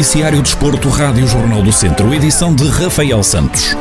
Noticiário Desporto, Rádio Jornal do Centro, edição de Rafael Santos.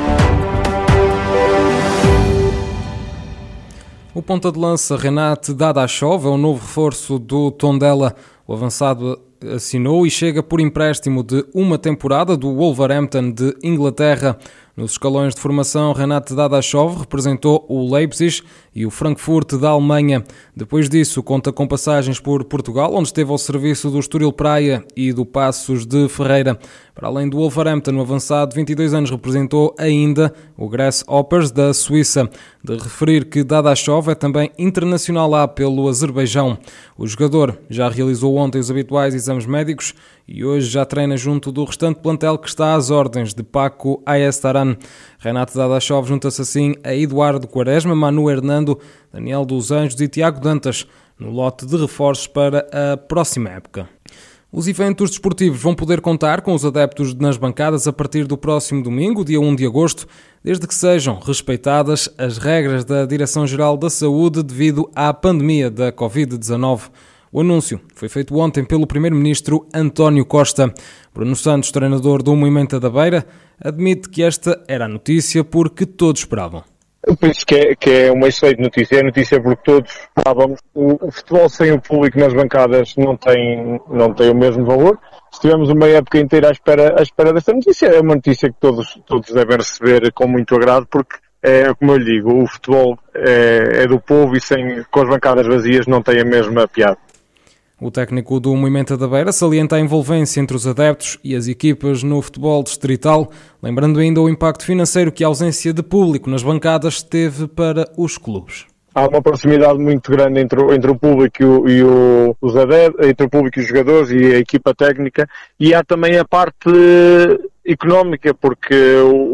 O ponta de lança Renate Dadashov é o novo reforço do Tondela. O avançado assinou e chega por empréstimo de uma temporada do Wolverhampton de Inglaterra. Nos escalões de formação, Renate Dadashov representou o Leipzig e o Frankfurt da Alemanha. Depois disso, conta com passagens por Portugal, onde esteve ao serviço do Estoril Praia e do Passos de Ferreira. Para além do Wolverhampton, o avançado 22 anos representou ainda o Grasshoppers da Suíça. De referir que Dadashov é também internacional lá pelo Azerbaijão. O jogador já realizou ontem os habituais exames médicos e hoje já treina junto do restante plantel que está às ordens de Paco Ayestaran. Renato Dadashov junta-se assim a Eduardo Quaresma, Manu Hernando, Daniel dos Anjos e Tiago Dantas no lote de reforços para a próxima época. Os eventos desportivos vão poder contar com os adeptos nas bancadas a partir do próximo domingo, dia 1 de agosto, desde que sejam respeitadas as regras da Direção-Geral da Saúde devido à pandemia da Covid-19. O anúncio foi feito ontem pelo Primeiro-Ministro António Costa. Bruno Santos, treinador do Movimento da Beira, admite que esta era a notícia porque todos esperavam. Eu penso que é, que é uma excelente notícia. É notícia porque todos estávamos. O, o, futebol sem o público nas bancadas não tem, não tem o mesmo valor. Estivemos uma época inteira à espera, à espera desta notícia. É uma notícia que todos, todos devem receber com muito agrado porque é como eu lhe digo, o futebol é, é do povo e sem, com as bancadas vazias não tem a mesma piada. O técnico do Movimento da Beira salienta a envolvência entre os adeptos e as equipas no futebol distrital, lembrando ainda o impacto financeiro que a ausência de público nas bancadas teve para os clubes. Há uma proximidade muito grande entre, o, entre o público e, e o, os adeptos, entre o público e os jogadores e a equipa técnica, e há também a parte económica, porque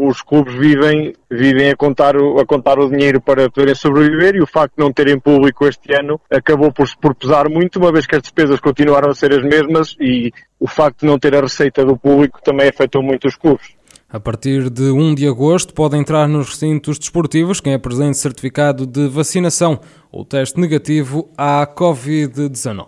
os clubes vivem, vivem a contar, o, a contar o dinheiro para poderem sobreviver e o facto de não terem público este ano acabou por, por pesar muito, uma vez que as despesas continuaram a ser as mesmas e o facto de não ter a receita do público também afetou muito os clubes. A partir de 1 de agosto, pode entrar nos recintos desportivos quem apresente certificado de vacinação ou teste negativo à Covid-19.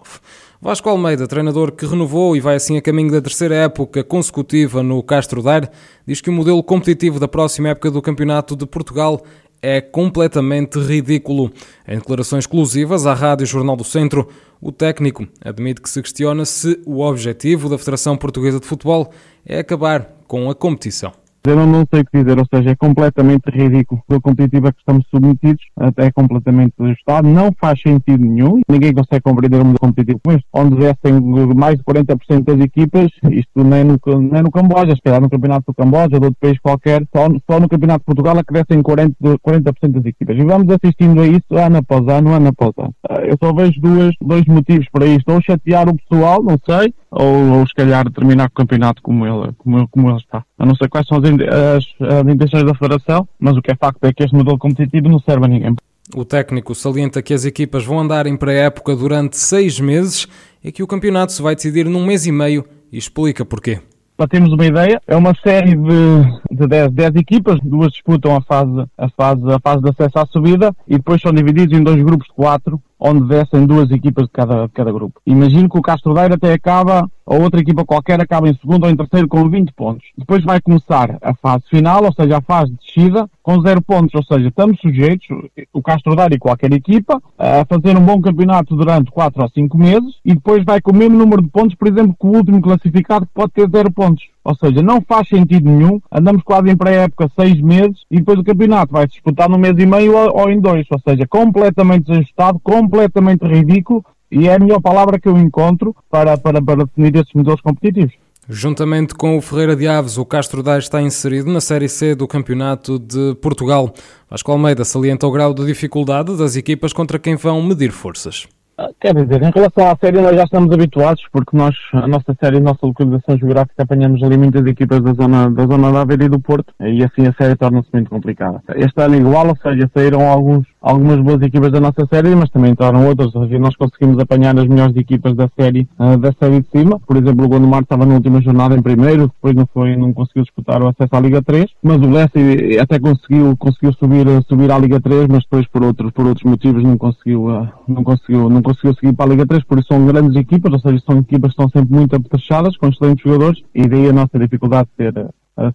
Vasco Almeida, treinador que renovou e vai assim a caminho da terceira época consecutiva no Castro Daire, diz que o modelo competitivo da próxima época do Campeonato de Portugal é completamente ridículo. Em declarações exclusivas à Rádio Jornal do Centro, o técnico admite que se questiona se o objetivo da Federação Portuguesa de Futebol é acabar com a competição. Eu não, sei o que dizer, ou seja, é completamente ridículo. O competitivo a que estamos submetidos é completamente ajustado, não faz sentido nenhum. Ninguém consegue compreender um modelo competitivo como este, onde descem mais de 40% das equipas, isto é no, é no Camboja, se calhar no Campeonato do Camboja de outro país qualquer, só, só no Campeonato de Portugal acrescem 40%, 40 das equipas. E vamos assistindo a isso ano após ano, ano após ano. Eu só vejo duas, dois motivos para isto, ou chatear o pessoal, não sei, ou, ou se calhar terminar o campeonato como ele, como, como ele está. A não sei quais são as, as, as intenções da Federação, mas o que é facto é que este modelo competitivo não serve a ninguém. O técnico salienta que as equipas vão andar em pré-época durante seis meses e que o campeonato se vai decidir num mês e meio e explica porquê. Para termos uma ideia, é uma série de, de 10, 10 equipas, duas disputam a fase, a, fase, a fase de acesso à subida e depois são divididos em dois grupos de quatro onde descem duas equipas de cada, de cada grupo. Imagino que o Castro Daire até acaba, ou outra equipa qualquer acaba em segundo ou em terceiro com 20 pontos. Depois vai começar a fase final, ou seja, a fase de descida, com zero pontos. Ou seja, estamos sujeitos, o Castro Daire e qualquer equipa, a fazer um bom campeonato durante 4 ou 5 meses e depois vai com o mesmo número de pontos, por exemplo, que o último classificado pode ter zero pontos. Ou seja, não faz sentido nenhum, andamos quase em pré-época 6 meses e depois o campeonato vai se disputar num mês e meio ou, em dois. Ou seja, completamente desajustado, completamente ridículo e é a melhor palavra que eu encontro para, para, para definir esses modelos competitivos. Juntamente com o Ferreira de Aves, o Castro Daire está inserido na Série C do Campeonato de Portugal. Vasco Almeida salienta o grau de dificuldade das equipas contra quem vão medir forças. Ah, quer dizer, em relação à série nós já estamos habituados, porque nós, a nossa série, a nossa localização geográfica, apanhamos ali muitas equipas da zona, da zona da Aveira e do Porto, e assim a série torna-se muito complicada. Este ano igual, ou seja, saíram alguns algumas boas equipas da nossa série, mas também entraram outras. Nós conseguimos apanhar as melhores equipas da série, uh, da série de cima. Por exemplo, o Gondomar estava na última jornada em primeiro, depois não foi, não conseguiu disputar o acesso à Liga 3, mas o Leste até conseguiu, conseguiu subir, subir à Liga 3, mas depois por outros, por outros motivos não conseguiu, uh, não conseguiu, não conseguiu seguir para a Liga 3, por isso são grandes equipas, ou seja, são equipas que estão sempre muito apetrechadas, com excelentes jogadores, e daí a nossa dificuldade de ser,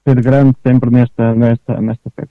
ser grande sempre nesta, nesta, nesta série.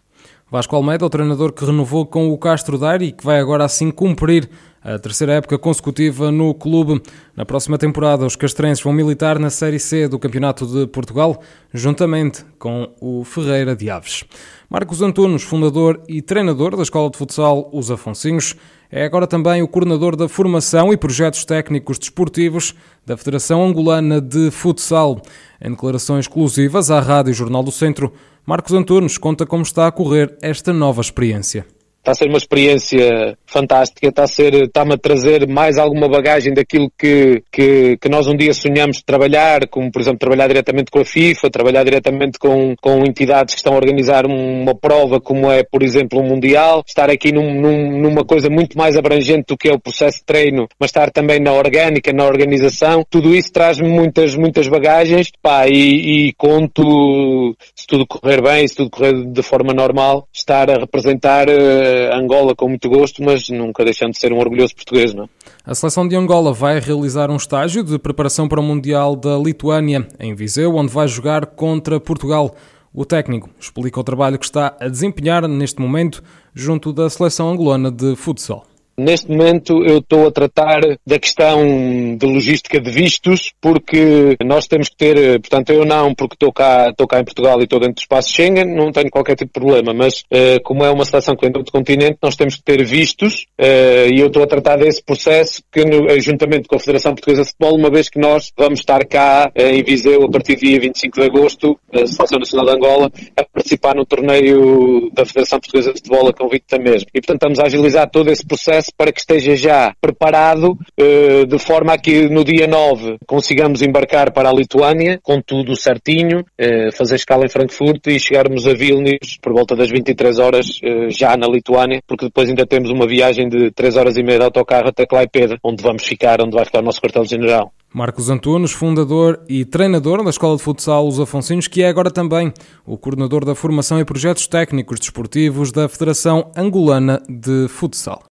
Vasco Almeida, o treinador que renovou com o Castro Daire e que vai agora assim cumprir a terceira época consecutiva no clube. Na próxima temporada, os castrenses vão militar na Série C do Campeonato de Portugal, juntamente com o Ferreira de Aves. Marcos Antunes, fundador e treinador da Escola de Futsal Os Afonsinhos, é agora também o coordenador da formação e projetos técnicos desportivos da Federação Angolana de Futsal. Em declarações exclusivas à Rádio Jornal do Centro, Marcos Antunes conta como está a correr esta nova experiência. Está a ser uma experiência fantástica, está a ser, está-me a trazer mais alguma bagagem daquilo que, que, que, nós um dia sonhamos trabalhar, como por exemplo trabalhar diretamente com a FIFA, trabalhar diretamente com, com entidades que estão a organizar uma prova como é, por exemplo, um Mundial, estar aqui num, num, numa coisa muito mais abrangente do que é o processo de treino, mas estar também na orgânica, na organização, tudo isso traz-me muitas, muitas bagagens, pá, e, e conto, se tudo correr bem, se tudo correr de forma normal, estar a representar uh, Angola com muito gosto, mas nunca deixando de ser um orgulhoso português. Não? É? A seleção de Angola vai realizar um estágio de preparação para o Mundial da Lituânia, em Viseu, onde vai jogar contra Portugal. O técnico explica o trabalho que está a desempenhar neste momento junto da seleção angolana de futsal. Neste momento eu estou a tratar da questão de logística de vistos, porque nós temos que ter, portanto eu não, porque estou cá, estou cá em Portugal e estou dentro do espaço Schengen, não tenho qualquer tipo de problema, mas uh, como é uma seleção que vem do continente, nós temos que ter vistos uh, e eu estou a tratar desse processo que, eh, juntamente com a Federação Portuguesa de Futebol, uma vez que nós vamos estar cá em Viseu a partir do dia 25 de agosto, a Seleção Nacional de Angola, a participar no torneio da Federação Portuguesa de Futebol a convite da mesma. E portanto estamos a agilizar todo esse processo para que esteja já preparado, eh, de forma a que no dia 9 consigamos embarcar para a Lituânia, com tudo certinho, eh, fazer escala em Frankfurt e chegarmos a Vilnius por volta das 23 horas eh, já na Lituânia, porque depois ainda temos uma viagem de 3 horas e meia de autocarro até Klaipeda, onde vamos ficar, onde vai ficar o nosso quartel-general. Marcos Antunes, fundador e treinador da Escola de Futsal Os Afonsinhos, que é agora também o coordenador da formação e projetos técnicos desportivos da Federação Angolana de Futsal.